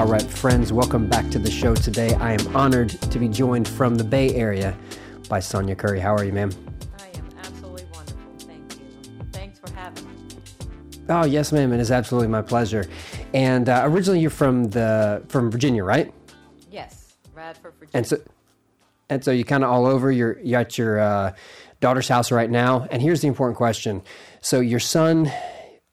All right, friends, welcome back to the show today. I am honored to be joined from the Bay Area by Sonya Curry. How are you, ma'am? I am absolutely wonderful. Thank you. Thanks for having me. Oh, yes, ma'am. It is absolutely my pleasure. And uh, originally, you're from the from Virginia, right? Yes, Radford, Virginia. And so, and so you're kind of all over. You're you at your uh, daughter's house right now. And here's the important question: So your son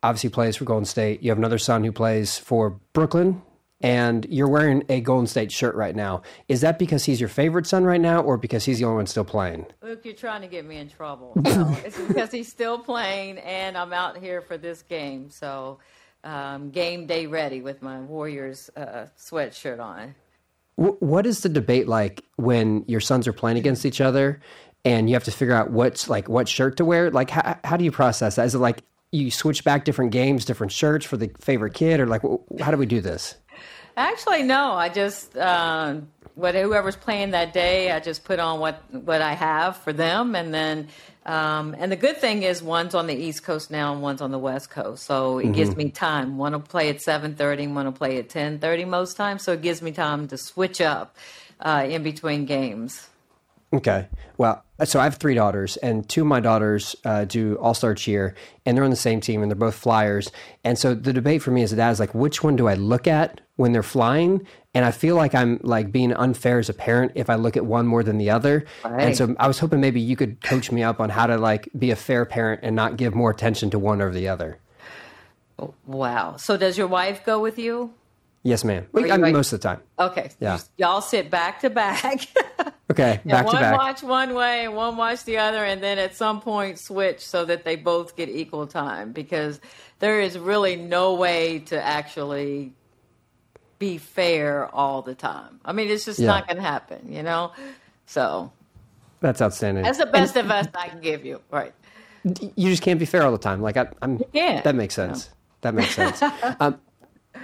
obviously plays for Golden State. You have another son who plays for Brooklyn and you're wearing a Golden State shirt right now. Is that because he's your favorite son right now, or because he's the only one still playing? Look, you're trying to get me in trouble. No, it's because he's still playing, and I'm out here for this game. So, um, game day ready with my Warriors uh, sweatshirt on. What is the debate like when your sons are playing against each other, and you have to figure out what's like what shirt to wear? Like, how, how do you process that? Is it like you switch back different games, different shirts for the favorite kid, or like how do we do this? Actually, no. I just uh, what whoever's playing that day, I just put on what what I have for them, and then um, and the good thing is one's on the East Coast now and one's on the West Coast, so it mm-hmm. gives me time. One will play at seven thirty, one will play at ten thirty most times, so it gives me time to switch up uh, in between games. Okay. Well, so I have three daughters, and two of my daughters uh, do All Star Cheer, and they're on the same team, and they're both flyers. And so the debate for me as a dad is like, which one do I look at when they're flying? And I feel like I'm like being unfair as a parent if I look at one more than the other. Right. And so I was hoping maybe you could coach me up on how to like be a fair parent and not give more attention to one over the other. Wow. So does your wife go with you? Yes, ma'am. I mean, most of the time. Okay. Yeah. Y'all sit back to back. okay. Back to back. One watch one way and one watch the other, and then at some point switch so that they both get equal time because there is really no way to actually be fair all the time. I mean, it's just yeah. not going to happen, you know? So. That's outstanding. That's the best advice I can give you. Right. You just can't be fair all the time. Like, I, am Yeah. That makes sense. That makes sense. um,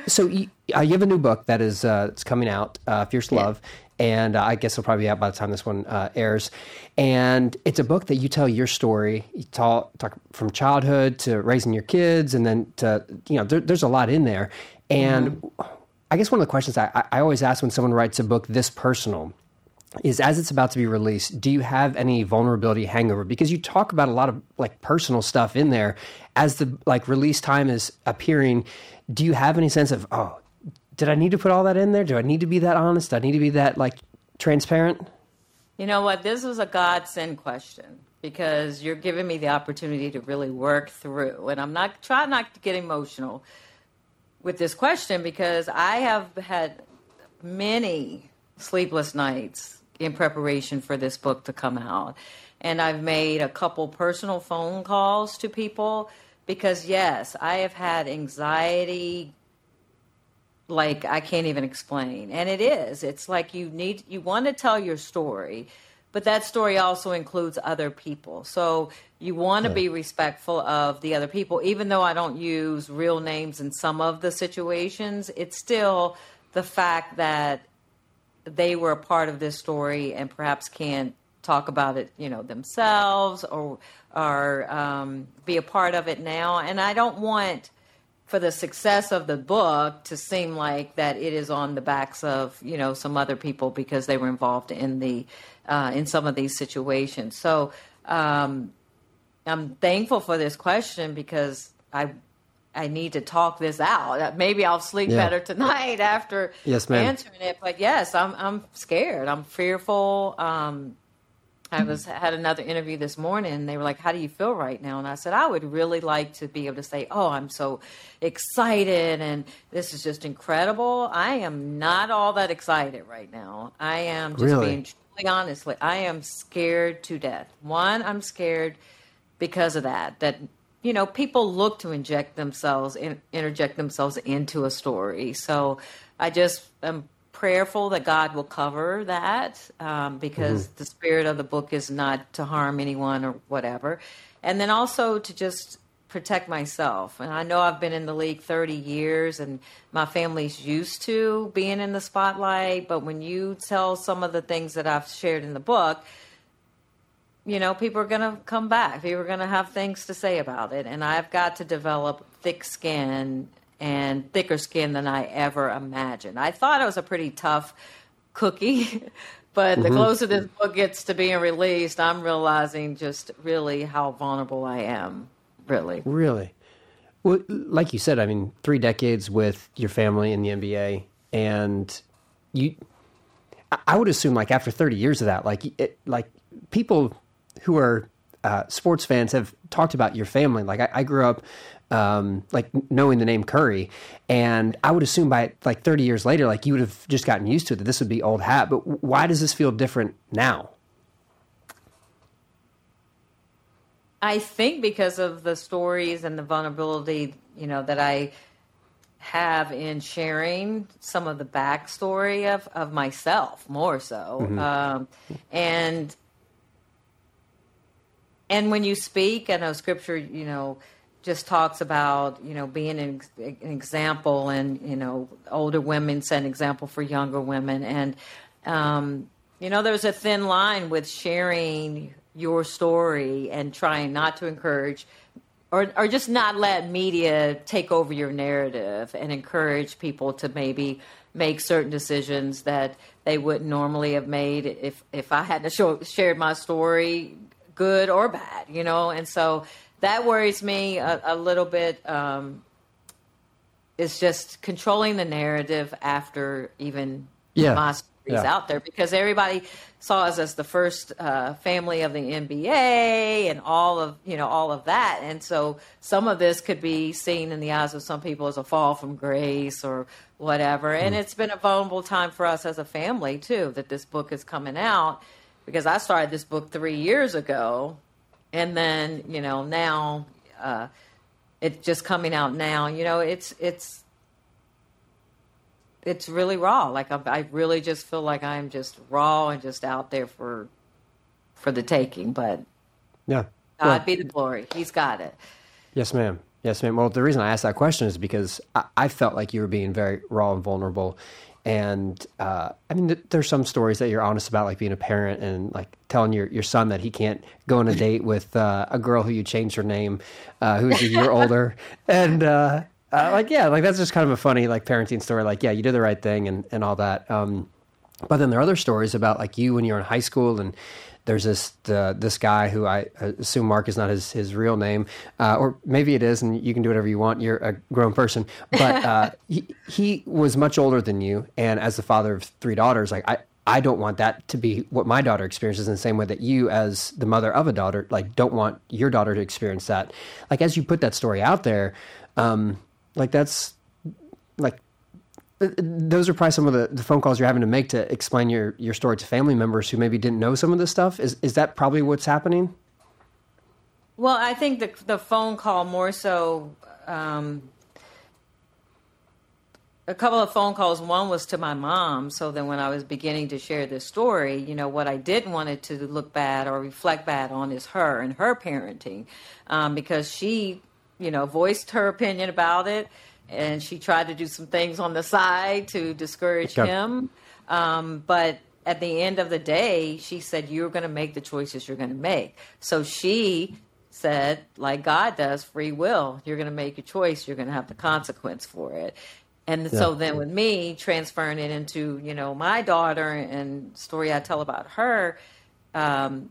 so you, uh, you, have a new book that is uh, it's coming out, uh, Fierce Love, yeah. And uh, I guess it'll probably be out by the time this one uh, airs. And it's a book that you tell your story. You talk, talk from childhood to raising your kids, and then to you know there, there's a lot in there. And mm-hmm. I guess one of the questions I, I always ask when someone writes a book this personal is as it's about to be released do you have any vulnerability hangover because you talk about a lot of like personal stuff in there as the like release time is appearing do you have any sense of oh did i need to put all that in there? Do i need to be that honest? Do i need to be that like transparent? You know what? This was a godsend question because you're giving me the opportunity to really work through. And i'm not trying not to get emotional with this question because i have had many sleepless nights in preparation for this book to come out. And I've made a couple personal phone calls to people because, yes, I have had anxiety like I can't even explain. And it is. It's like you need, you want to tell your story, but that story also includes other people. So you want to yeah. be respectful of the other people. Even though I don't use real names in some of the situations, it's still the fact that they were a part of this story and perhaps can't talk about it, you know, themselves or or um, be a part of it now. And I don't want for the success of the book to seem like that it is on the backs of you know some other people because they were involved in the uh, in some of these situations. So um, I'm thankful for this question because I I need to talk this out. Uh, maybe I'll sleep yeah. better tonight after yes, answering it. But yes, I'm I'm scared. I'm fearful. Um, I was had another interview this morning. And they were like, "How do you feel right now?" And I said, "I would really like to be able to say, oh, I'm so excited, and this is just incredible.' I am not all that excited right now. I am just really? being truly honestly. I am scared to death. One, I'm scared because of that. That you know, people look to inject themselves, in, interject themselves into a story. So I just am prayerful that God will cover that um, because mm-hmm. the spirit of the book is not to harm anyone or whatever. And then also to just protect myself. And I know I've been in the league 30 years and my family's used to being in the spotlight. But when you tell some of the things that I've shared in the book, you know, people are going to come back. People are going to have things to say about it. And I've got to develop thick skin and thicker skin than I ever imagined. I thought I was a pretty tough cookie, but the mm-hmm. closer this book gets to being released, I'm realizing just really how vulnerable I am. Really, really. Well, like you said, I mean, three decades with your family in the NBA, and you. I would assume, like after 30 years of that, like it, like people who are uh, sports fans have talked about your family. Like I, I grew up um, like knowing the name Curry, and I would assume by like 30 years later, like you would have just gotten used to it that this would be old hat. But why does this feel different now? I think because of the stories and the vulnerability, you know, that I have in sharing some of the backstory of, of myself more so. Mm-hmm. Um, and and when you speak, I know scripture, you know, just talks about you know being an, an, example and you know older women set an example for younger women and um, you know there's a thin line with sharing your story and trying not to encourage or, or just not let media take over your narrative and encourage people to maybe make certain decisions that they wouldn't normally have made if if I hadn't show, shared my story good or bad, you know. And so that worries me a, a little bit. Um, it's just controlling the narrative after even yeah. my stories yeah. out there because everybody saw us as the first uh, family of the NBA and all of you know all of that, and so some of this could be seen in the eyes of some people as a fall from grace or whatever. Mm. And it's been a vulnerable time for us as a family too that this book is coming out because I started this book three years ago, and then you know now uh, it's just coming out now. You know, it's it's it's really raw. Like I, I really just feel like I'm just raw and just out there for for the taking. But yeah, God well, be the glory. He's got it. Yes, ma'am. Yes, ma'am. Well, the reason I asked that question is because I, I felt like you were being very raw and vulnerable and uh, I mean, th- there's some stories that you're honest about, like being a parent and like telling your, your son that he can't go on a date with uh, a girl who you changed her name, uh, who's a year older, and uh, uh, like yeah, like that's just kind of a funny like parenting story. Like yeah, you did the right thing and and all that. Um, but then there are other stories about like you when you're in high school and there's this uh, this guy who I assume Mark is not his his real name, uh, or maybe it is, and you can do whatever you want. You're a grown person, but uh, he he was much older than you, and as the father of three daughters, like I. I don't want that to be what my daughter experiences in the same way that you, as the mother of a daughter, like don't want your daughter to experience that. Like as you put that story out there, um, like that's like those are probably some of the, the, phone calls you're having to make to explain your, your story to family members who maybe didn't know some of this stuff. Is is that probably what's happening? Well, I think the the phone call more so. Um, a couple of phone calls. One was to my mom. So then, when I was beginning to share this story, you know, what I didn't want it to look bad or reflect bad on is her and her parenting, um, because she, you know, voiced her opinion about it and she tried to do some things on the side to discourage okay. him. Um, but at the end of the day, she said, You're going to make the choices you're going to make. So she said, like God does, free will. You're going to make a choice, you're going to have the consequence for it. And yeah. so then with me transferring it into, you know, my daughter and story I tell about her, um,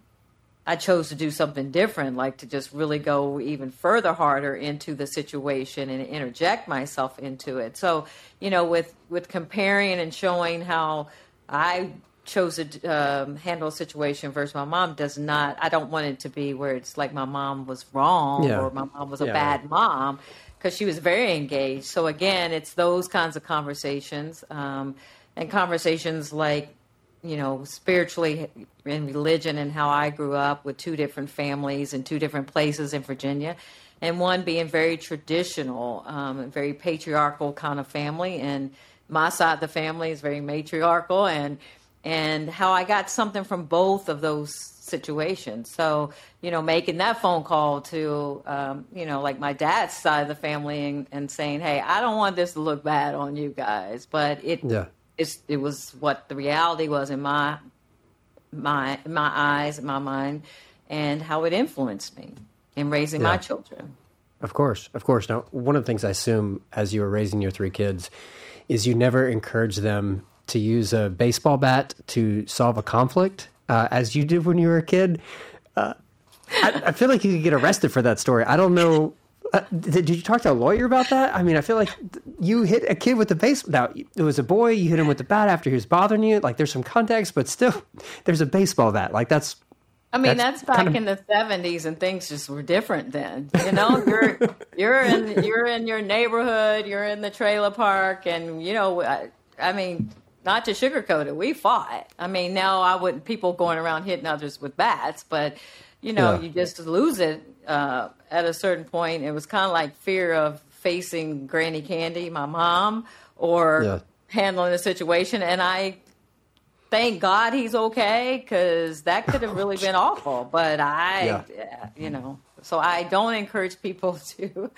I chose to do something different, like to just really go even further harder into the situation and interject myself into it. So, you know, with with comparing and showing how I chose to um, handle a situation versus my mom does not. I don't want it to be where it's like my mom was wrong yeah. or my mom was a yeah. bad mom because she was very engaged. So again, it's those kinds of conversations um, and conversations like you know, spiritually in religion and how I grew up with two different families in two different places in Virginia, and one being very traditional, um, very patriarchal kind of family, and my side of the family is very matriarchal, and and how I got something from both of those situations. So, you know, making that phone call to, um, you know, like my dad's side of the family and, and saying, hey, I don't want this to look bad on you guys, but it yeah it was what the reality was in my my my eyes, my mind, and how it influenced me in raising yeah. my children. of course, of course. Now, one of the things I assume as you were raising your three kids is you never encourage them to use a baseball bat to solve a conflict, uh, as you did when you were a kid. Uh, I, I, feel like you could get arrested for that story. I don't know. Uh, did, you talk to a lawyer about that? I mean, I feel like you hit a kid with a baseball. Now, it was a boy. You hit him with the bat after he was bothering you. Like, there's some context, but still, there's a baseball bat. Like, that's I mean, that's, that's back kind of... in the seventies, and things just were different then. You know, you're you're in you're in your neighborhood, you're in the trailer park, and you know, I, I mean, not to sugarcoat it, we fought. I mean, now I wouldn't people going around hitting others with bats, but you know, yeah. you just lose it uh, at a certain point. It was kind of like fear of facing Granny Candy, my mom, or yeah. handling the situation, and I thank God he's okay because that could have really been awful. But I, yeah. you know, so I don't encourage people to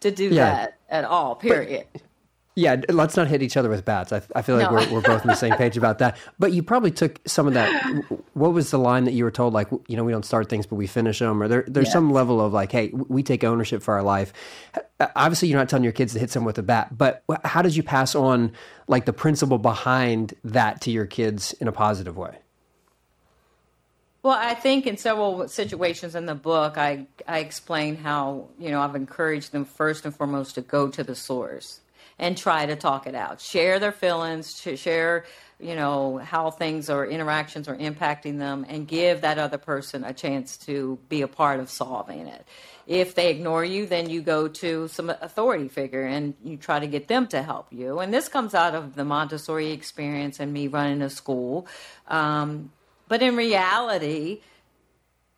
to do yeah. that at all. Period. But, yeah, let's not hit each other with bats. I, I feel like no. we're, we're both on the same page about that. But you probably took some of that. What was the line that you were told? Like, you know, we don't start things, but we finish them. Or there, there's yeah. some level of like, hey, we take ownership for our life. Uh, obviously, you're not telling your kids to hit someone with a bat, but how did you pass on like the principle behind that to your kids in a positive way? Well, I think in several situations in the book, I I explain how you know I've encouraged them first and foremost to go to the source and try to talk it out. Share their feelings, share, you know, how things or interactions are impacting them, and give that other person a chance to be a part of solving it. If they ignore you, then you go to some authority figure and you try to get them to help you. And this comes out of the Montessori experience and me running a school. Um, but in reality,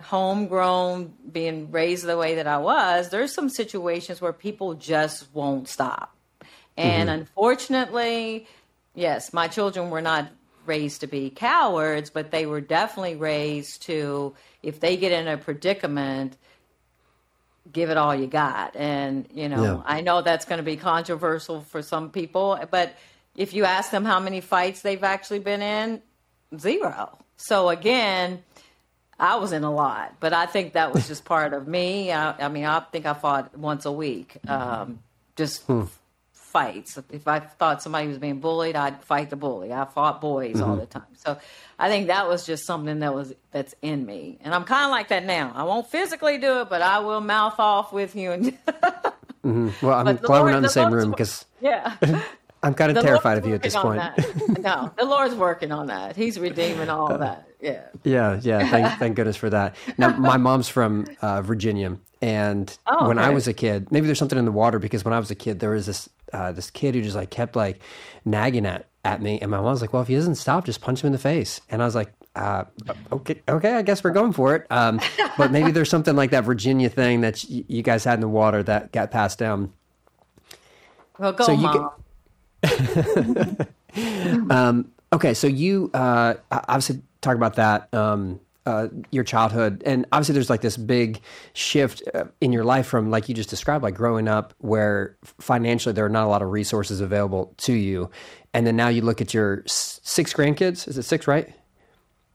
homegrown, being raised the way that I was, there's some situations where people just won't stop. And mm-hmm. unfortunately, yes, my children were not raised to be cowards, but they were definitely raised to, if they get in a predicament, give it all you got. And, you know, yeah. I know that's going to be controversial for some people, but if you ask them how many fights they've actually been in, zero. So again, I was in a lot, but I think that was just part of me. I, I mean, I think I fought once a week, um, just hmm fights. If I thought somebody was being bullied, I'd fight the bully. I fought boys mm-hmm. all the time. So I think that was just something that was that's in me, and I'm kind of like that now. I won't physically do it, but I will mouth off with you. And mm-hmm. Well, I'm glad Lord, we're not in the, the same Lord's room because yeah. I'm kind of the terrified Lord's of you at this point. no, the Lord's working on that. He's redeeming all that. Yeah. Yeah, yeah. Thank, thank goodness for that. Now, my mom's from uh, Virginia, and oh, when I was a kid, maybe there's something in the water because when I was a kid, there was this uh, this kid who just like kept like nagging at at me, and my mom was like, "Well, if he doesn't stop, just punch him in the face." And I was like, uh, "Okay, okay, I guess we're going for it." Um, but maybe there's something like that Virginia thing that y- you guys had in the water that got passed down. Well, go, so mom. Get... um, okay, so you uh, obviously talk about that. Um, uh, your childhood. And obviously there's like this big shift uh, in your life from like you just described like growing up where financially there are not a lot of resources available to you. And then now you look at your six grandkids. Is it six right?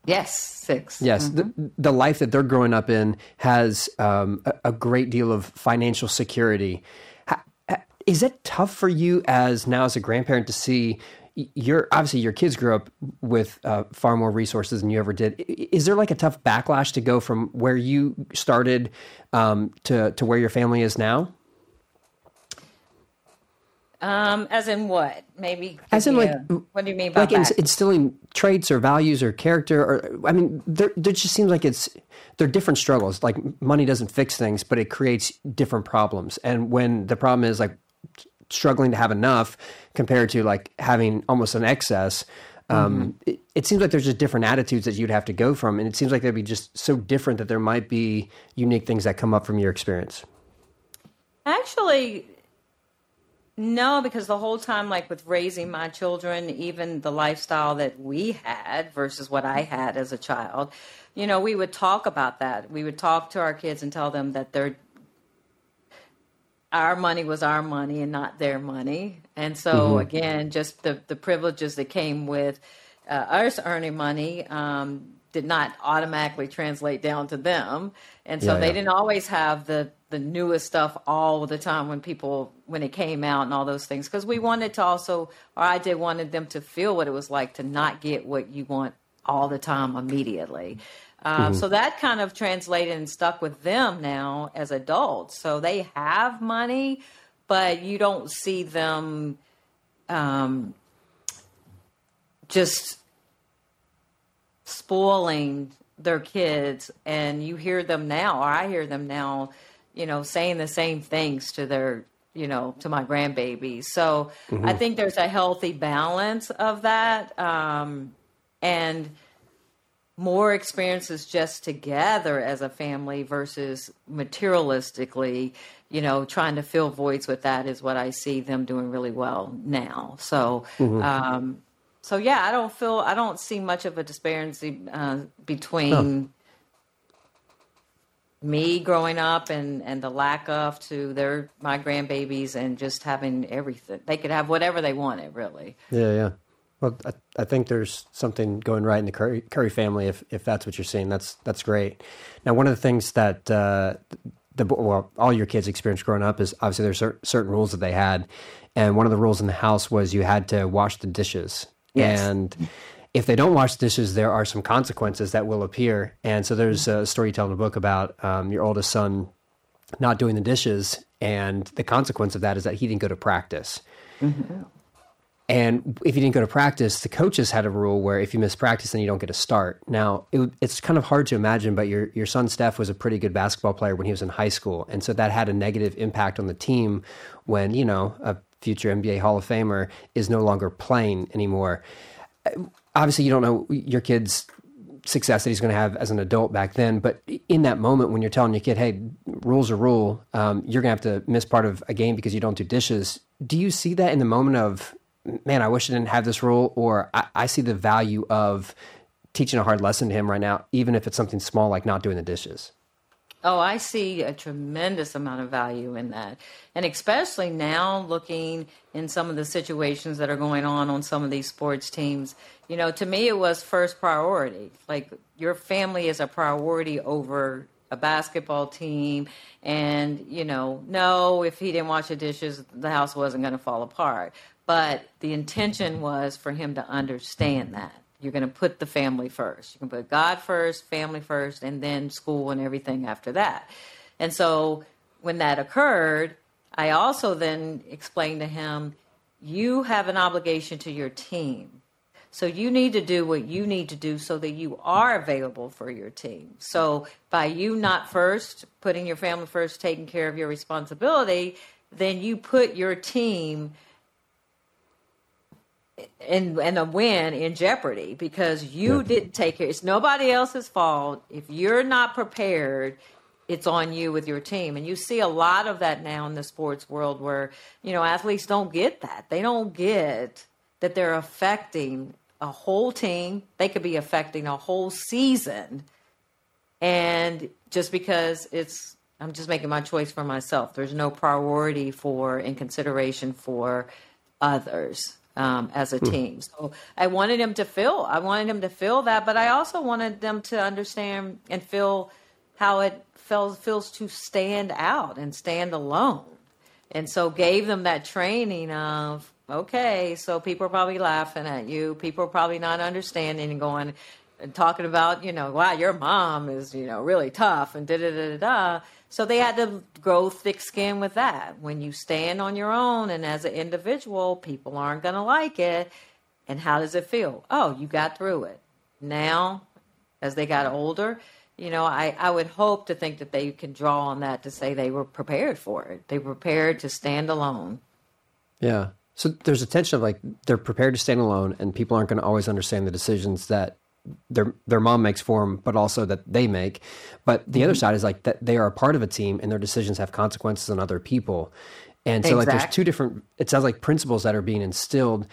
Yes six. Yes. Mm-hmm. the, the life that they're growing up in has um, a, a great deal of financial security. Is it tough for you as now as a grandparent to see you're obviously your kids grew up with uh, far more resources than you ever did. Is there like a tough backlash to go from where you started um, to to where your family is now? Um, as in what? Maybe. As in, like, what do you mean by like instilling traits or values or character? Or I mean, there, there just seems like it's they're different struggles. Like money doesn't fix things, but it creates different problems. And when the problem is like struggling to have enough compared to like having almost an excess. Um, mm-hmm. it, it, seems like there's just different attitudes that you'd have to go from, and it seems like they'd be just so different that there might be unique things that come up from your experience. Actually, no, because the whole time, like with raising my children, even the lifestyle that we had versus what I had as a child, you know, we would talk about that. We would talk to our kids and tell them that they're our money was our money and not their money. And so, mm-hmm. again, just the, the privileges that came with uh, us earning money um, did not automatically translate down to them. And so yeah, they yeah. didn't always have the the newest stuff all the time when people when it came out and all those things because we wanted to also or I did wanted them to feel what it was like to not get what you want all the time immediately. Um, mm-hmm. So that kind of translated and stuck with them now as adults. So they have money, but you don't see them um, just spoiling their kids. And you hear them now, or I hear them now, you know, saying the same things to their you know, to my grandbabies. So mm-hmm. I think there's a healthy balance of that. Um, and more experiences just together as a family versus materialistically, you know, trying to fill voids with that is what I see them doing really well now. So, mm-hmm. um, so yeah, I don't feel I don't see much of a disparity uh, between me growing up and and the lack of to their my grandbabies and just having everything. They could have whatever they wanted, really. Yeah, yeah. Well, I, I, think there's something going right in the Curry, Curry, family. If if that's what you're seeing, that's that's great. Now, one of the things that uh, the well, all your kids experienced growing up is obviously there's certain rules that they had, and one of the rules in the house was you had to wash the dishes. Yes. And if they don't wash the dishes, there are some consequences that will appear. And so there's a story you tell in the book about um, your oldest son not doing the dishes, and the consequence of that is that he didn't go to practice. Mm-hmm. And if you didn't go to practice, the coaches had a rule where if you miss practice, then you don't get a start. Now, it, it's kind of hard to imagine, but your, your son Steph was a pretty good basketball player when he was in high school. And so that had a negative impact on the team when, you know, a future NBA Hall of Famer is no longer playing anymore. Obviously, you don't know your kid's success that he's going to have as an adult back then. But in that moment, when you're telling your kid, hey, rules are rule, um, you're going to have to miss part of a game because you don't do dishes. Do you see that in the moment of man, I wish I didn't have this rule, or I, I see the value of teaching a hard lesson to him right now, even if it's something small like not doing the dishes. Oh, I see a tremendous amount of value in that. And especially now looking in some of the situations that are going on on some of these sports teams, you know, to me it was first priority. Like your family is a priority over a basketball team and, you know, no, if he didn't wash the dishes, the house wasn't going to fall apart. But the intention was for him to understand that. You're going to put the family first. You can put God first, family first, and then school and everything after that. And so when that occurred, I also then explained to him, you have an obligation to your team. So you need to do what you need to do so that you are available for your team. So by you not first putting your family first, taking care of your responsibility, then you put your team and and a win in jeopardy because you yeah. didn't take care. It's nobody else's fault. If you're not prepared, it's on you with your team. And you see a lot of that now in the sports world where, you know, athletes don't get that. They don't get that they're affecting a whole team. They could be affecting a whole season. And just because it's I'm just making my choice for myself. There's no priority for in consideration for others um, as a hmm. team. So I wanted him to feel, I wanted him to feel that, but I also wanted them to understand and feel how it feels feels to stand out and stand alone. And so gave them that training of okay, so people are probably laughing at you, people are probably not understanding and going and talking about, you know, wow, your mom is, you know, really tough and da da da da da. So they had to grow thick skin with that. When you stand on your own and as an individual, people aren't going to like it. And how does it feel? Oh, you got through it. Now, as they got older, you know, I, I would hope to think that they can draw on that to say they were prepared for it. They were prepared to stand alone. Yeah. So there's a tension of like they're prepared to stand alone, and people aren't going to always understand the decisions that their their mom makes for them, but also that they make. But the mm-hmm. other side is like that they are a part of a team, and their decisions have consequences on other people. And so, exactly. like, there's two different. It sounds like principles that are being instilled.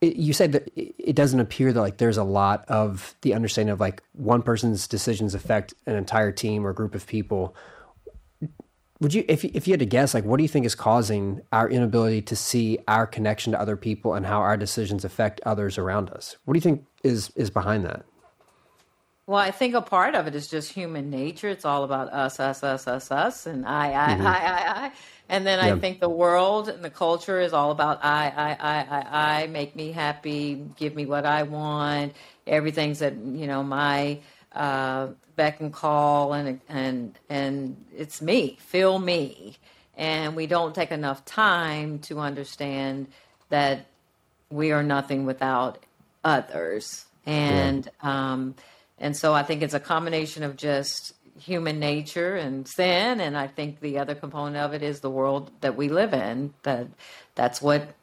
It, you said that it doesn't appear that like there's a lot of the understanding of like one person's decisions affect an entire team or group of people would you if if you had to guess like what do you think is causing our inability to see our connection to other people and how our decisions affect others around us what do you think is is behind that Well, I think a part of it is just human nature. It's all about us, us, us, us, us, and I, I, mm-hmm. I, I, I. And then yeah. I think the world and the culture is all about I, I, I, I, I. Make me happy. Give me what I want. Everything's at you know my uh, beck and call, and and and it's me. Feel me. And we don't take enough time to understand that we are nothing without others. And yeah. um, and so I think it's a combination of just human nature and sin and I think the other component of it is the world that we live in that that's what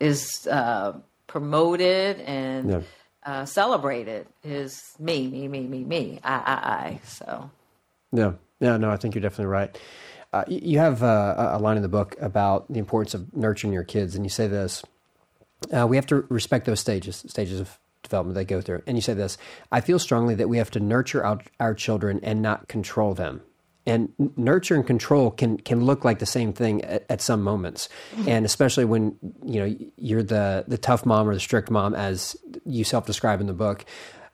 is uh, promoted and yeah. uh, celebrated is me me me me me I I I so yeah yeah no I think you're definitely right uh, you have uh, a line in the book about the importance of nurturing your kids and you say this uh, we have to respect those stages stages of development they go through. And you say this I feel strongly that we have to nurture our, our children and not control them. And nurture and control can can look like the same thing at, at some moments, mm-hmm. and especially when you know you're the the tough mom or the strict mom, as you self describe in the book.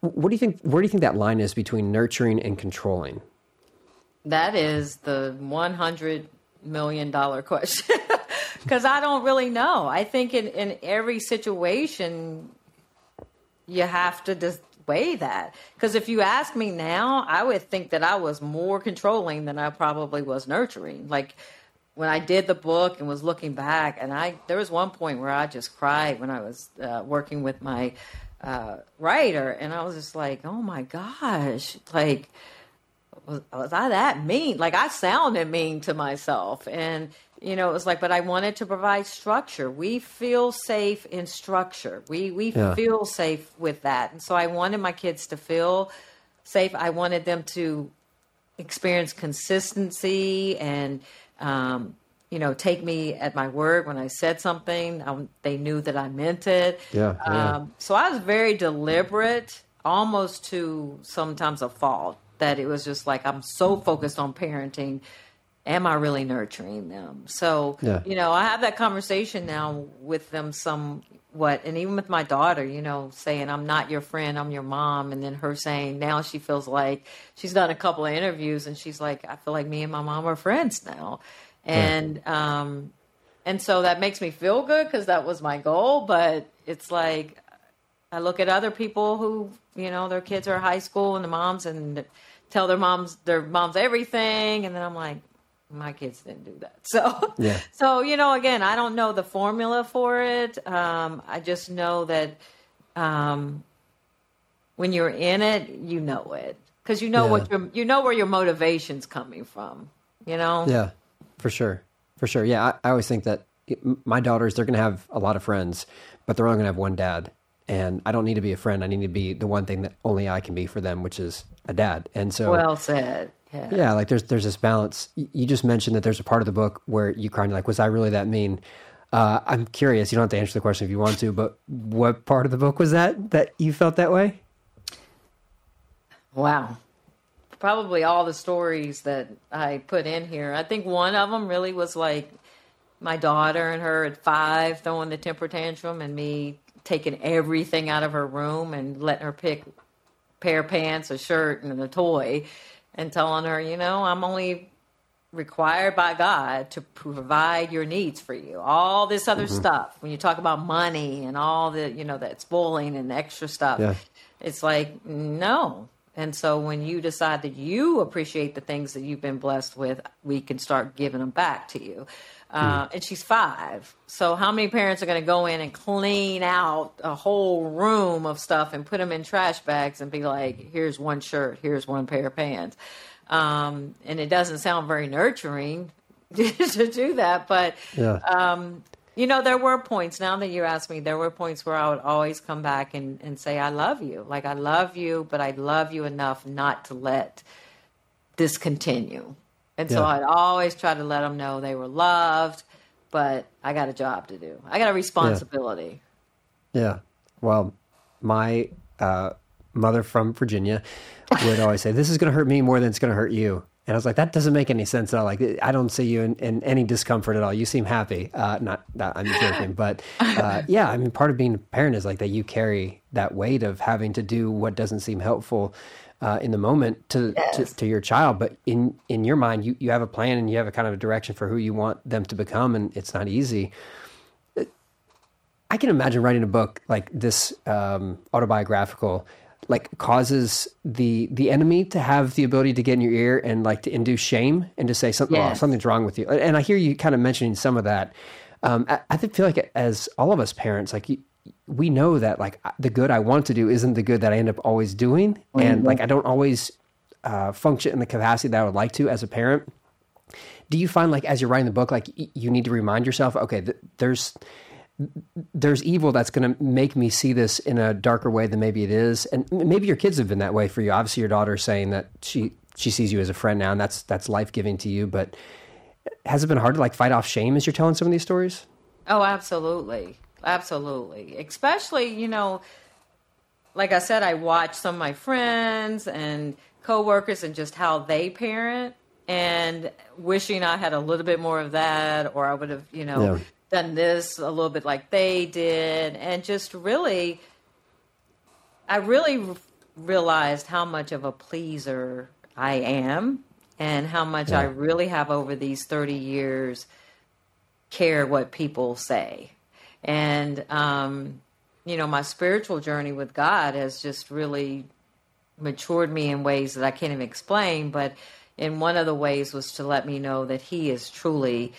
What do you think? Where do you think that line is between nurturing and controlling? That is the one hundred million dollar question because I don't really know. I think in in every situation you have to just weigh that. Because if you ask me now, I would think that I was more controlling than I probably was nurturing. Like when I did the book and was looking back, and I there was one point where I just cried when I was uh, working with my uh, writer, and I was just like, oh my gosh, like. Was, was I that mean? Like I sounded mean to myself, and you know, it was like, but I wanted to provide structure. We feel safe in structure. We we yeah. feel safe with that, and so I wanted my kids to feel safe. I wanted them to experience consistency and um, you know take me at my word when I said something. Um, they knew that I meant it. Yeah, yeah. Um, so I was very deliberate, almost to sometimes a fault. That it was just like I'm so focused on parenting am I really nurturing them? So, yeah. you know, I have that conversation now with them somewhat, and even with my daughter, you know, saying, I'm not your friend, I'm your mom. And then her saying, now she feels like she's done a couple of interviews and she's like, I feel like me and my mom are friends now. And, yeah. um, and so that makes me feel good because that was my goal. But it's like, I look at other people who, you know, their kids are high school and the moms and tell their moms their moms everything and then I'm like my kids didn't do that. So, yeah. so you know, again, I don't know the formula for it. Um, I just know that um, when you're in it, you know it because you know yeah. what your you know where your motivation's coming from. You know. Yeah, for sure, for sure. Yeah, I, I always think that my daughters they're going to have a lot of friends, but they're only going to have one dad. And I don't need to be a friend. I need to be the one thing that only I can be for them, which is a dad. And so, well said yeah. yeah, like there's there's this balance. You just mentioned that there's a part of the book where you kind of like, was I really that mean? Uh, I'm curious. You don't have to answer the question if you want to, but what part of the book was that that you felt that way? Wow, probably all the stories that I put in here. I think one of them really was like my daughter and her at five throwing the temper tantrum, and me taking everything out of her room and letting her pick a pair of pants, a shirt, and a toy and telling her, you know, I'm only required by God to provide your needs for you. All this other mm-hmm. stuff, when you talk about money and all the, you know, that spoiling and extra stuff, yeah. it's like, no. And so when you decide that you appreciate the things that you've been blessed with, we can start giving them back to you. Uh, mm. And she's five. So, how many parents are going to go in and clean out a whole room of stuff and put them in trash bags and be like, here's one shirt, here's one pair of pants? Um, and it doesn't sound very nurturing to do that. But, yeah. um, you know, there were points, now that you ask me, there were points where I would always come back and, and say, I love you. Like, I love you, but I love you enough not to let this continue. And yeah. so I'd always try to let them know they were loved, but I got a job to do. I got a responsibility. Yeah. yeah. Well, my uh, mother from Virginia would always say, "This is going to hurt me more than it's going to hurt you." And I was like, that doesn't make any sense at all. Like, I don't see you in, in any discomfort at all. You seem happy. Uh, not, not, I'm joking, but uh, yeah, I mean, part of being a parent is like that you carry that weight of having to do what doesn't seem helpful uh, in the moment to, yes. to, to your child. But in in your mind, you you have a plan and you have a kind of a direction for who you want them to become, and it's not easy. I can imagine writing a book like this um, autobiographical like causes the the enemy to have the ability to get in your ear and like to induce shame and to say something yes. oh, something's wrong with you. And I hear you kind of mentioning some of that. Um, I, I feel like as all of us parents, like we know that like the good I want to do isn't the good that I end up always doing, mm-hmm. and like I don't always uh, function in the capacity that I would like to as a parent. Do you find like as you're writing the book, like you need to remind yourself, okay, th- there's there's evil that's going to make me see this in a darker way than maybe it is. And maybe your kids have been that way for you. Obviously your daughter saying that she she sees you as a friend now and that's that's life-giving to you but has it been hard to like fight off shame as you're telling some of these stories? Oh absolutely absolutely especially you know like i said i watch some of my friends and coworkers and just how they parent and wishing i had a little bit more of that or i would have you know yeah done this a little bit like they did, and just really, I really realized how much of a pleaser I am and how much yeah. I really have over these 30 years care what people say. And, um, you know, my spiritual journey with God has just really matured me in ways that I can't even explain. But in one of the ways was to let me know that He is truly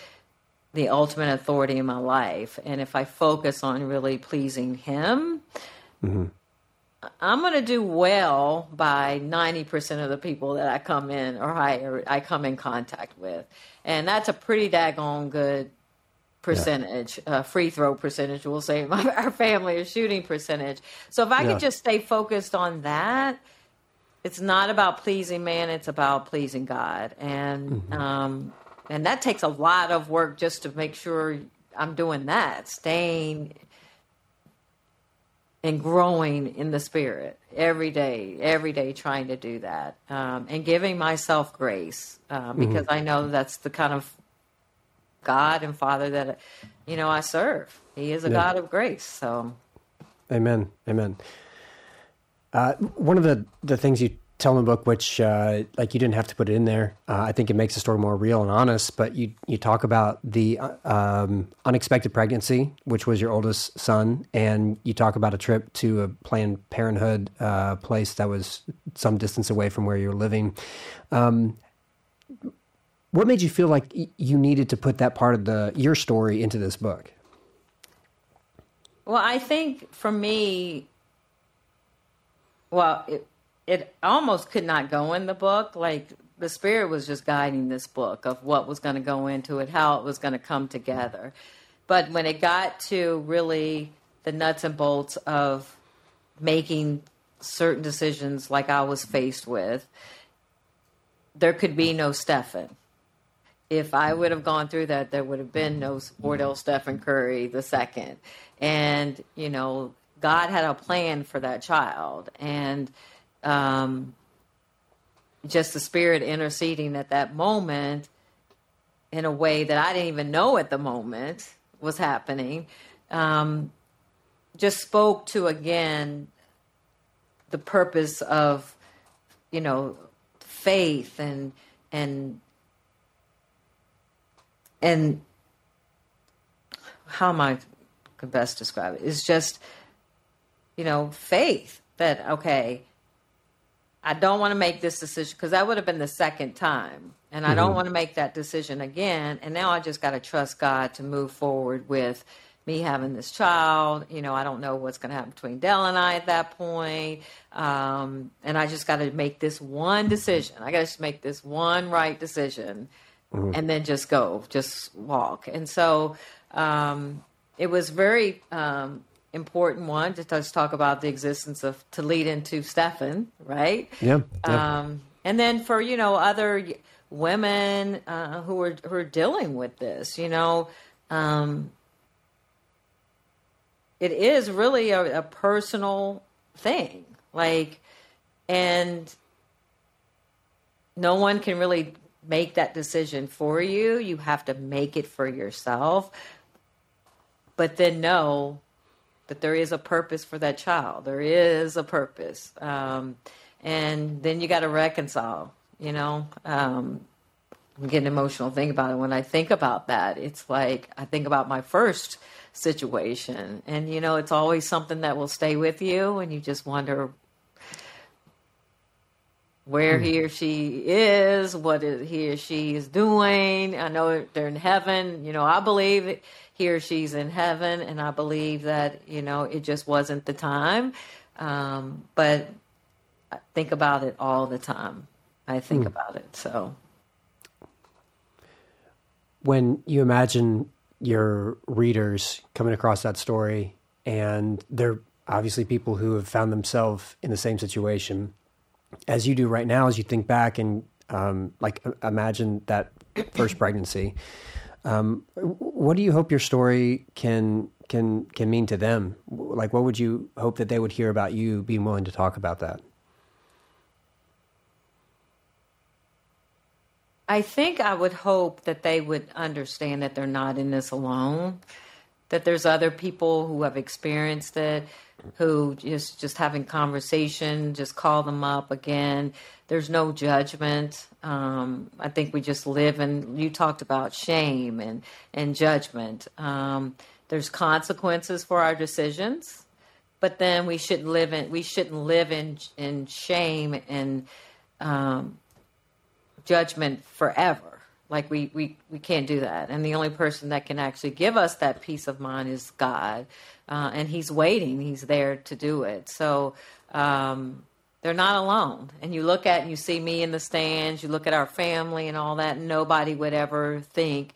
the ultimate authority in my life. And if I focus on really pleasing Him, mm-hmm. I'm going to do well by 90% of the people that I come in or I, I come in contact with. And that's a pretty daggone good percentage, yeah. uh, free throw percentage, we'll say, my, our family is shooting percentage. So if I yeah. could just stay focused on that, it's not about pleasing man, it's about pleasing God. And mm-hmm. um, and that takes a lot of work just to make sure I'm doing that, staying and growing in the spirit every day, every day, trying to do that, um, and giving myself grace uh, because mm-hmm. I know that's the kind of God and Father that you know I serve. He is a yeah. God of grace. So, Amen, Amen. Uh, one of the the things you tell in the book, which uh, like you didn't have to put it in there. Uh, I think it makes the story more real and honest. But you you talk about the uh, um, unexpected pregnancy, which was your oldest son, and you talk about a trip to a Planned Parenthood uh, place that was some distance away from where you're living. Um, what made you feel like you needed to put that part of the your story into this book? Well, I think for me, well, it, it almost could not go in the book. Like the spirit was just guiding this book of what was going to go into it, how it was going to come together. But when it got to really the nuts and bolts of making certain decisions like I was faced with, there could be no Stephen. If I would have gone through that, there would have been no Wardell Stephen Curry the second. And, you know, God had a plan for that child. And um, just the spirit interceding at that moment in a way that I didn't even know at the moment was happening, um, just spoke to again the purpose of, you know, faith and and and how am I can best describe it? Is just, you know, faith that okay, I don't want to make this decision because that would have been the second time. And I mm-hmm. don't want to make that decision again. And now I just got to trust God to move forward with me having this child. You know, I don't know what's going to happen between Dell and I at that point. Um, and I just got to make this one decision. I got to make this one right decision mm-hmm. and then just go, just walk. And so um, it was very um, important one to just talk about the existence of to lead into Stephen, right? Yeah. Um, and then for you know other women uh, who are who are dealing with this, you know, um, it is really a, a personal thing, like, and no one can really make that decision for you. You have to make it for yourself. But then know that there is a purpose for that child. There is a purpose. Um, and then you got to reconcile, you know. Um, I'm getting emotional thinking about it. When I think about that, it's like I think about my first situation. And, you know, it's always something that will stay with you, and you just wonder where he or she is, what he or she is doing. I know they're in heaven. You know, I believe he or she's in heaven, and I believe that, you know, it just wasn't the time. Um, but I think about it all the time. I think mm. about it. So when you imagine your readers coming across that story and they're obviously people who have found themselves in the same situation as you do right now as you think back and um, like imagine that first pregnancy um, what do you hope your story can can can mean to them? Like what would you hope that they would hear about you being willing to talk about that? I think I would hope that they would understand that they're not in this alone, that there's other people who have experienced it, who just just having conversation, just call them up again. There's no judgment. Um, I think we just live in. You talked about shame and and judgment. Um, there's consequences for our decisions, but then we shouldn't live in. We shouldn't live in in shame and um, judgment forever. Like we, we, we can't do that. And the only person that can actually give us that peace of mind is God. Uh, and He's waiting, He's there to do it. So um, they're not alone. And you look at and you see me in the stands, you look at our family and all that, and nobody would ever think,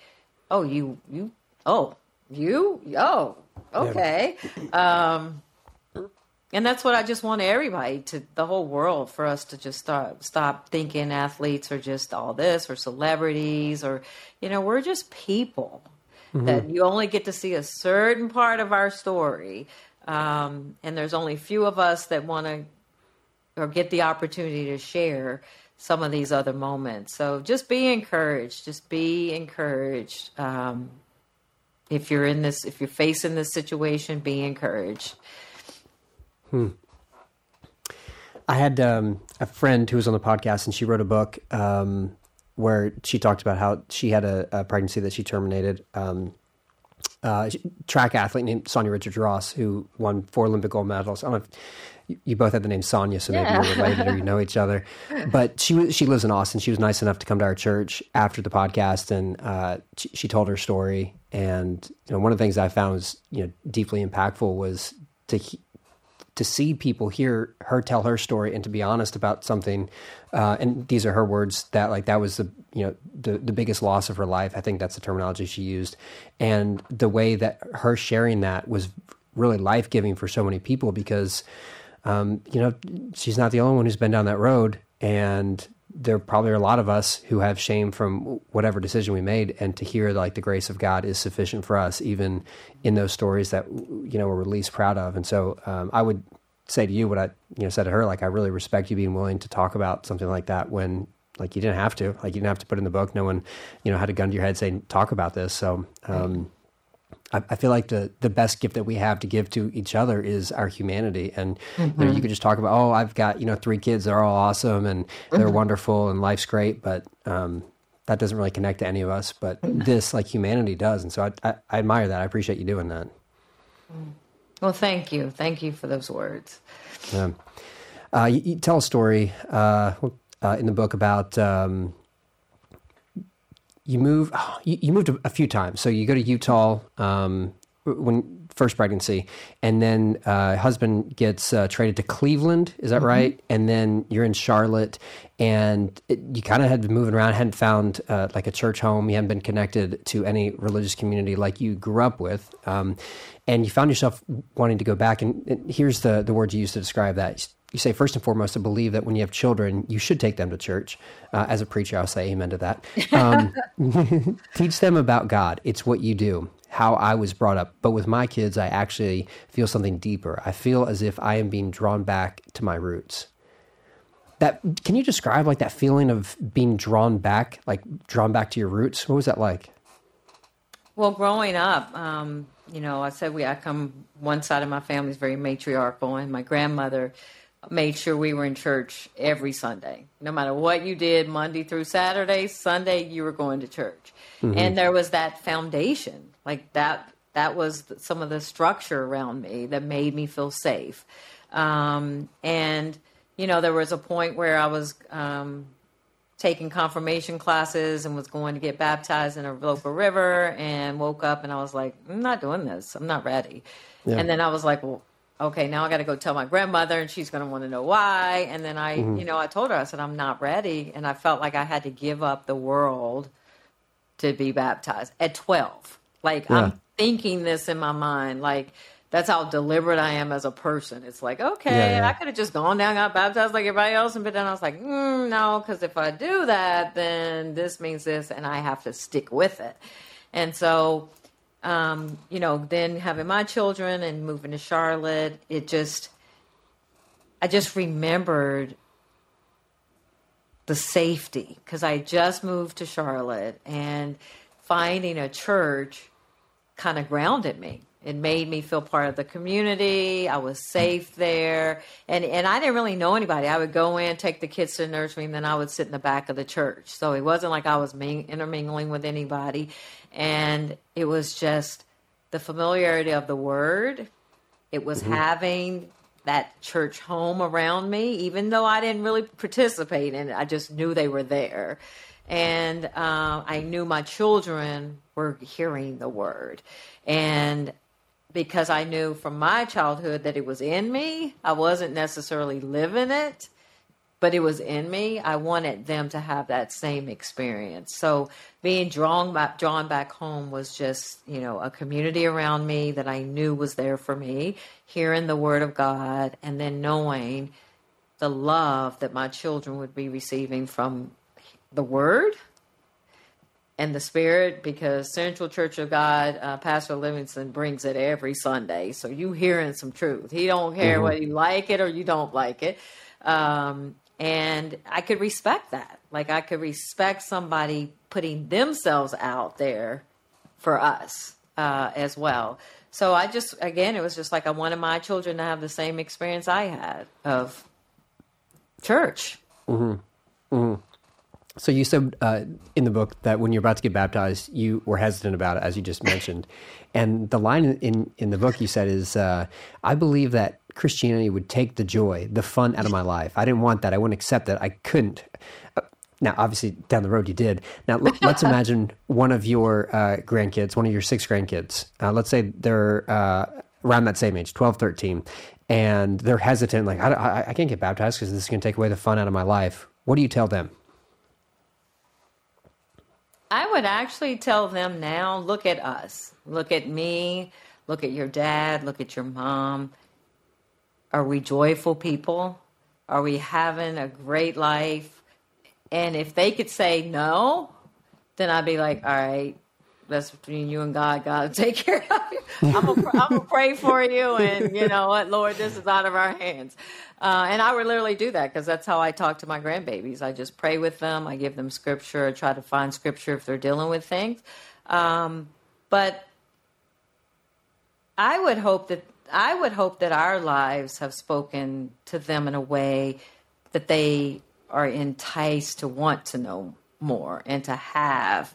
oh, you, you, oh, you, oh, okay. Um, and that's what I just want everybody to the whole world for us to just start stop thinking athletes are just all this or celebrities or you know we're just people mm-hmm. that you only get to see a certain part of our story um, and there's only few of us that want to or get the opportunity to share some of these other moments so just be encouraged just be encouraged um, if you're in this if you're facing this situation be encouraged Hmm. I had um, a friend who was on the podcast, and she wrote a book um, where she talked about how she had a, a pregnancy that she terminated. Um, uh, track athlete named Sanya Richards-Ross, who won four Olympic gold medals. I don't know if you both had the name Sonia, so maybe yeah. you're related or you know each other. But she she lives in Austin. She was nice enough to come to our church after the podcast, and uh, she, she, told her story. And you know, one of the things I found was you know deeply impactful was to to see people hear her tell her story and to be honest about something uh, and these are her words that like that was the you know the the biggest loss of her life. I think that's the terminology she used. And the way that her sharing that was really life-giving for so many people because um, you know she's not the only one who's been down that road. And there probably are a lot of us who have shame from whatever decision we made and to hear like the grace of god is sufficient for us even in those stories that you know we're least proud of. And so um, i would say to you what i you know said to her like i really respect you being willing to talk about something like that when like you didn't have to. Like you didn't have to put in the book. No one you know had a gun to your head saying talk about this. So um, I, I, feel like the the best gift that we have to give to each other is our humanity. And mm-hmm. you, know, you mm-hmm. could just talk about, oh, I've got you know three kids, they're all awesome and they're mm-hmm. wonderful and life's great, but um, that doesn't really connect to any of us. But mm-hmm. this, like humanity, does, and so I, I, I admire that. I appreciate you doing that. Mm. Well, thank you, thank you for those words. Yeah. Uh, you, you, tell a story uh, uh, in the book about um, you move you, you moved a, a, few times. So you go to utah um, when first pregnancy and then uh, husband gets uh, traded to cleveland. Is that mm-hmm. right? And then you're in charlotte and it, you kind of had been moving around. Hadn't found uh, like a church home. You hadn't been connected to any religious community like you grew up with. Um, and you found yourself wanting to go back. And, and here's the, the words you used to describe that you say first and foremost to believe that when you have children, you should take them to church. Uh, as a preacher, I'll say amen to that. Um, teach them about God. It's what you do, how I was brought up. But with my kids, I actually feel something deeper. I feel as if I am being drawn back to my roots. that can you describe like that feeling of being drawn back, like drawn back to your roots? What was that like? Well, growing up, um, you know, I said we I come one side of my family is very matriarchal, and my grandmother made sure we were in church every Sunday. No matter what you did, Monday through Saturday, Sunday you were going to church. Mm-hmm. And there was that foundation. Like that that was some of the structure around me that made me feel safe. Um, and you know, there was a point where I was um, taking confirmation classes and was going to get baptized in a local river and woke up and I was like, I'm not doing this. I'm not ready. Yeah. And then I was like, well, okay, now I got to go tell my grandmother and she's going to want to know why. And then I, mm-hmm. you know, I told her, I said, I'm not ready. And I felt like I had to give up the world to be baptized at 12. Like yeah. I'm thinking this in my mind. Like that's how deliberate I am as a person. It's like, okay, yeah, yeah. I could have just gone down, got baptized like everybody else. And but then I was like, mm, no, because if I do that, then this means this and I have to stick with it. And so um, you know, then having my children and moving to Charlotte, it just, I just remembered the safety because I just moved to Charlotte and finding a church kind of grounded me. It made me feel part of the community. I was safe there. And, and I didn't really know anybody. I would go in, take the kids to the nursery, and then I would sit in the back of the church. So it wasn't like I was ming- intermingling with anybody. And it was just the familiarity of the word. It was mm-hmm. having that church home around me, even though I didn't really participate in it. I just knew they were there. And uh, I knew my children were hearing the word. And because I knew from my childhood that it was in me. I wasn't necessarily living it, but it was in me. I wanted them to have that same experience. So being drawn back, drawn back home was just, you know, a community around me that I knew was there for me, hearing the word of God, and then knowing the love that my children would be receiving from the word and the Spirit because Central Church of God, uh, Pastor Livingston brings it every Sunday. So you hearing some truth. He don't care mm-hmm. whether you like it or you don't like it. Um, and I could respect that. Like I could respect somebody putting themselves out there for us uh, as well. So I just, again, it was just like I wanted my children to have the same experience I had of church. Mm-hmm. Mm-hmm. So you said uh, in the book that when you're about to get baptized, you were hesitant about it, as you just mentioned. and the line in in the book you said is, uh, "I believe that Christianity would take the joy, the fun out of my life. I didn't want that. I wouldn't accept that. I couldn't." Uh, now, obviously, down the road you did. Now, let's imagine one of your uh, grandkids, one of your six grandkids. Uh, let's say they're uh, around that same age, 12, 13, and they're hesitant, like, I, I, I can't get baptized because this is going to take away the fun out of my life. What do you tell them? I would actually tell them now look at us. Look at me. Look at your dad. Look at your mom. Are we joyful people? Are we having a great life? And if they could say no, then I'd be like, all right, that's between you and God. God take care of you. I'm gonna pray for you, and you know what, Lord, this is out of our hands. Uh, and I would literally do that because that's how I talk to my grandbabies. I just pray with them. I give them scripture. I try to find scripture if they're dealing with things. Um, but I would hope that I would hope that our lives have spoken to them in a way that they are enticed to want to know more and to have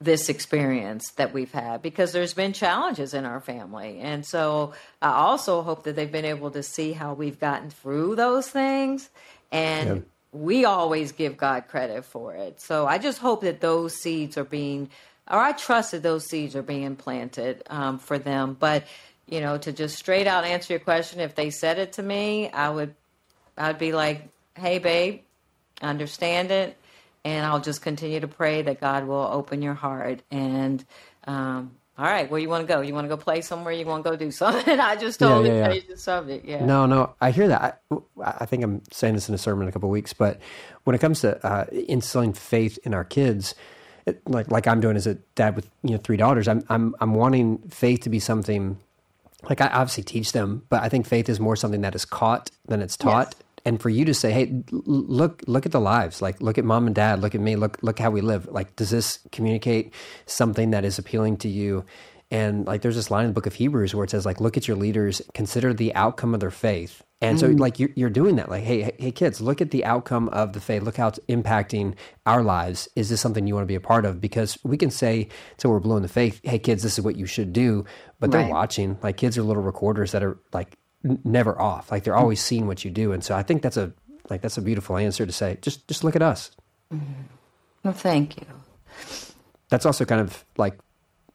this experience that we've had because there's been challenges in our family. And so I also hope that they've been able to see how we've gotten through those things. And yeah. we always give God credit for it. So I just hope that those seeds are being, or I trust that those seeds are being planted um, for them. But, you know, to just straight out answer your question, if they said it to me, I would, I'd be like, hey, babe, understand it and I'll just continue to pray that God will open your heart. And um, all right, where you want to go? You want to go play somewhere? You want to go do something? I just totally yeah, yeah, yeah. changed the subject. Yeah. No, no, I hear that. I, I, think I'm saying this in a sermon in a couple of weeks, but when it comes to uh, instilling faith in our kids, it, like like I'm doing as a dad with you know three daughters, I'm I'm I'm wanting faith to be something. Like I obviously teach them, but I think faith is more something that is caught than it's taught. Yes and for you to say, hey, look, look at the lives, like look at mom and dad, look at me, look, look how we live. Like, does this communicate something that is appealing to you? And like, there's this line in the book of Hebrews where it says, like, look at your leaders, consider the outcome of their faith. And so, mm. like, you're, you're doing that. Like, hey, hey, kids, look at the outcome of the faith. Look how it's impacting our lives. Is this something you want to be a part of? Because we can say until we're blue in the faith, hey, kids, this is what you should do. But they're right. watching. Like, kids are little recorders that are like never off. Like, they're always seeing what you do. And so, I think that's a like that's a beautiful answer to say. Just just look at us. Mm-hmm. Well, thank you. That's also kind of like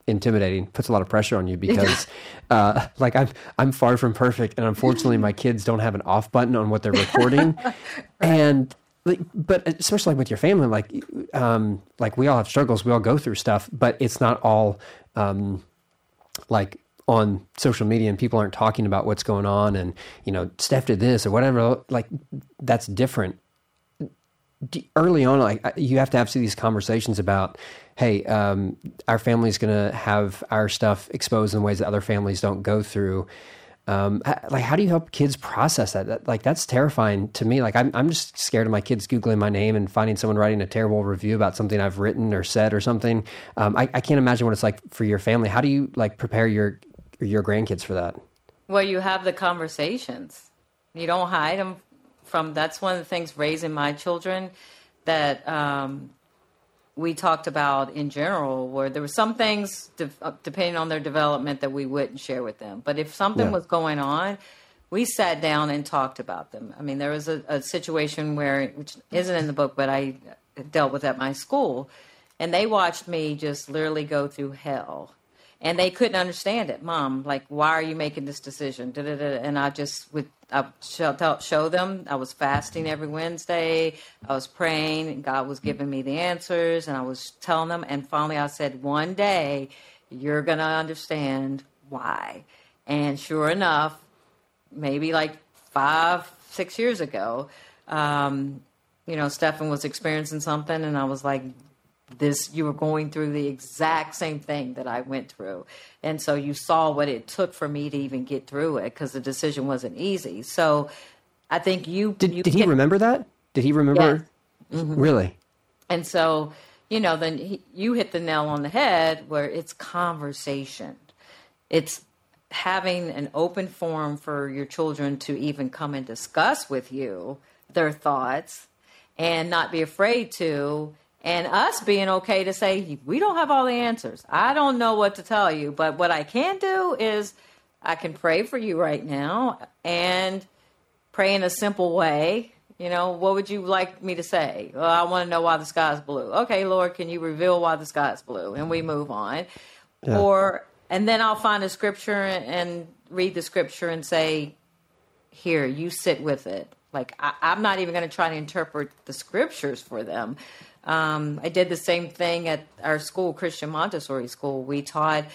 intimidating puts a lot of pressure on you because uh, like i'm i'm far from perfect and unfortunately my kids don't have an off button on what they're recording right. and like, but especially with your family like um, like we all have struggles we all go through stuff but it's not all um, like on social media and people aren't talking about what's going on and you know steph did this or whatever like that's different early on like you have to have these conversations about hey, um, our family's going to have our stuff exposed in ways that other families don't go through. Um, like, how do you help kids process that? that? Like, that's terrifying to me. Like, I'm, I'm just scared of my kids Googling my name and finding someone writing a terrible review about something I've written or said or something. Um, I, I can't imagine what it's like for your family. How do you like prepare your, your grandkids for that? Well, you have the conversations. You don't hide them from, that's one of the things raising my children that, um, we talked about in general, where there were some things, de- uh, depending on their development, that we wouldn't share with them. But if something yeah. was going on, we sat down and talked about them. I mean, there was a, a situation where, which isn't in the book, but I dealt with at my school, and they watched me just literally go through hell and they couldn't understand it. Mom, like, why are you making this decision? Da-da-da. And I just would I show, show them. I was fasting every Wednesday. I was praying, and God was giving me the answers, and I was telling them. And finally, I said, one day you're gonna understand why. And sure enough, maybe like five, six years ago, um, you know, Stephen was experiencing something, and I was like, this you were going through the exact same thing that I went through. And so you saw what it took for me to even get through it because the decision wasn't easy. So I think you did. You did he remember that? Did he remember? Yes. Mm-hmm. Really? And so you know, then he, you hit the nail on the head where it's conversation. It's having an open forum for your children to even come and discuss with you their thoughts and not be afraid to and us being okay to say we don't have all the answers. I don't know what to tell you, but what I can do is I can pray for you right now and pray in a simple way. You know, what would you like me to say? Well, I want to know why the sky is blue. Okay, Lord, can you reveal why the sky is blue? And we move on. Yeah. Or and then I'll find a scripture and read the scripture and say, "Here, you sit with it." Like I, I'm not even going to try to interpret the scriptures for them. Um, I did the same thing at our school, Christian Montessori School. We taught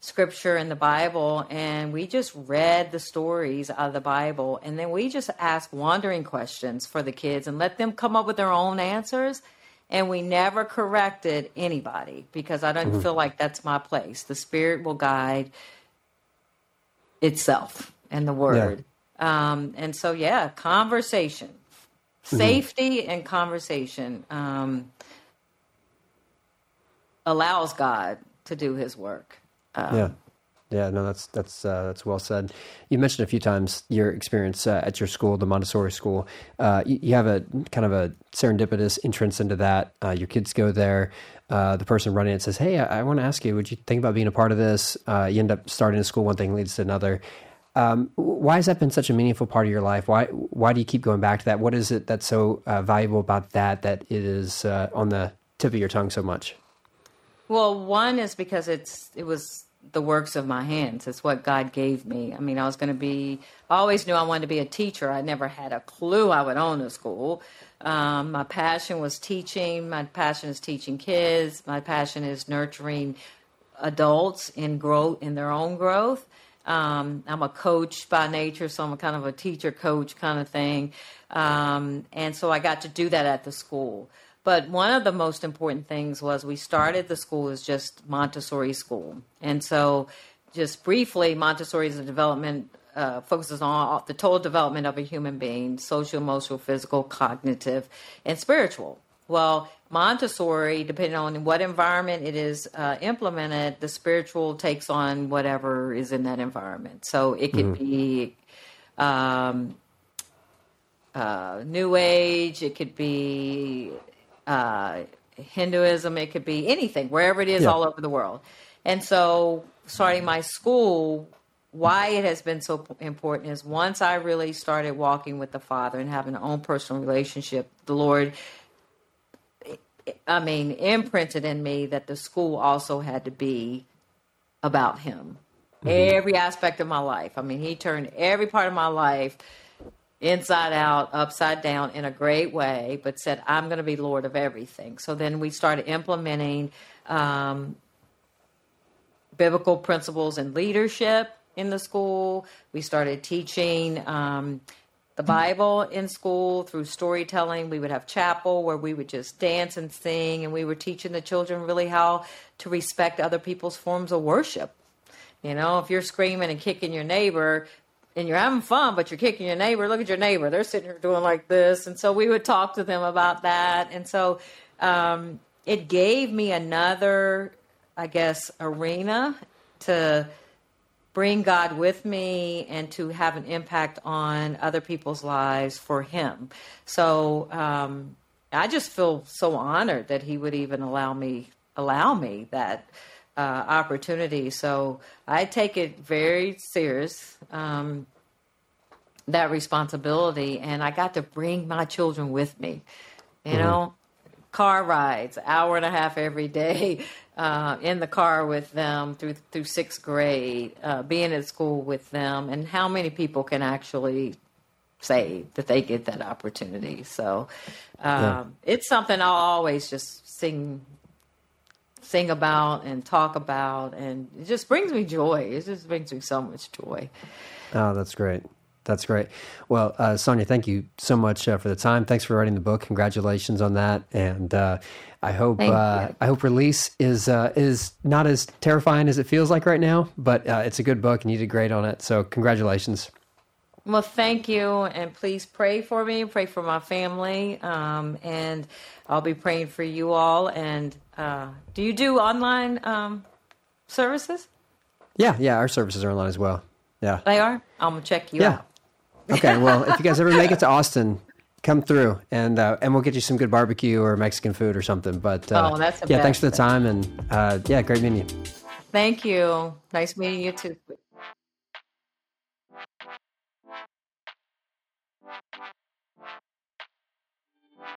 scripture in the Bible and we just read the stories out of the Bible and then we just asked wandering questions for the kids and let them come up with their own answers. And we never corrected anybody because I don't mm-hmm. feel like that's my place. The Spirit will guide itself and the Word. Yeah. Um, and so, yeah, conversation Mm-hmm. Safety and conversation um, allows God to do His work. Um, yeah. Yeah, no, that's that's uh, that's well said. You mentioned a few times your experience uh, at your school, the Montessori school. Uh, you, you, have a kind of a serendipitous entrance into that. Uh, your kids go there. Uh, the person running it says, "Hey, I, I want to ask you, would you think about being a part of this?" Uh, you end up starting a school. One thing leads to another. Um, why has that been such a meaningful part of your life? Why why do you keep going back to that? What is it that's so uh, valuable about that that it is uh, on the tip of your tongue so much? Well, one is because it's it was the works of my hands. It's what God gave me. I mean, I was going to be. I always knew I wanted to be a teacher. I never had a clue I would own a school. Um, my passion was teaching. My passion is teaching kids. My passion is nurturing adults in growth in their own growth. Um, I'm a coach by nature, so I'm kind of a teacher coach kind of thing. Um, and so I got to do that at the school. But one of the most important things was we started the school as just Montessori school. And so, just briefly, Montessori is a development uh, focuses on the total development of a human being social, emotional, physical, cognitive, and spiritual. Well, Montessori, depending on what environment it is uh, implemented, the spiritual takes on whatever is in that environment. So it could mm-hmm. be um, uh, New Age, it could be uh, Hinduism, it could be anything, wherever it is yeah. all over the world. And so, starting my school, why it has been so important is once I really started walking with the Father and having an own personal relationship, the Lord, I mean, imprinted in me that the school also had to be about Him. Mm-hmm. Every aspect of my life. I mean, He turned every part of my life inside out, upside down in a great way, but said, I'm going to be Lord of everything. So then we started implementing um, biblical principles and leadership in the school. We started teaching um, the Bible in school through storytelling. We would have chapel where we would just dance and sing, and we were teaching the children really how to respect other people's forms of worship. You know, if you're screaming and kicking your neighbor, and you're having fun, but you're kicking your neighbor. Look at your neighbor; they're sitting here doing like this, and so we would talk to them about that. And so um, it gave me another, I guess, arena to bring God with me and to have an impact on other people's lives for Him. So um, I just feel so honored that He would even allow me allow me that uh, opportunity. So I take it very serious, um, that responsibility, and I got to bring my children with me. You mm-hmm. know, car rides, hour and a half every day. Uh, in the car with them through through sixth grade, uh, being at school with them, and how many people can actually say that they get that opportunity? So um, yeah. it's something I'll always just sing sing about and talk about, and it just brings me joy. It just brings me so much joy. Oh, that's great. That's great. Well, uh, Sonya, thank you so much uh, for the time. Thanks for writing the book. Congratulations on that, and uh, I hope uh, I hope release is uh, is not as terrifying as it feels like right now. But uh, it's a good book, and you did great on it. So, congratulations. Well, thank you, and please pray for me, pray for my family, um, and I'll be praying for you all. And uh, do you do online um, services? Yeah, yeah, our services are online as well. Yeah, they are. I'm gonna check you yeah. out. Okay, well, if you guys ever make it to Austin, come through and uh, and we'll get you some good barbecue or Mexican food or something. But uh, oh, that's yeah, thanks for the time and uh, yeah, great meeting you. Thank you. Nice meeting you too.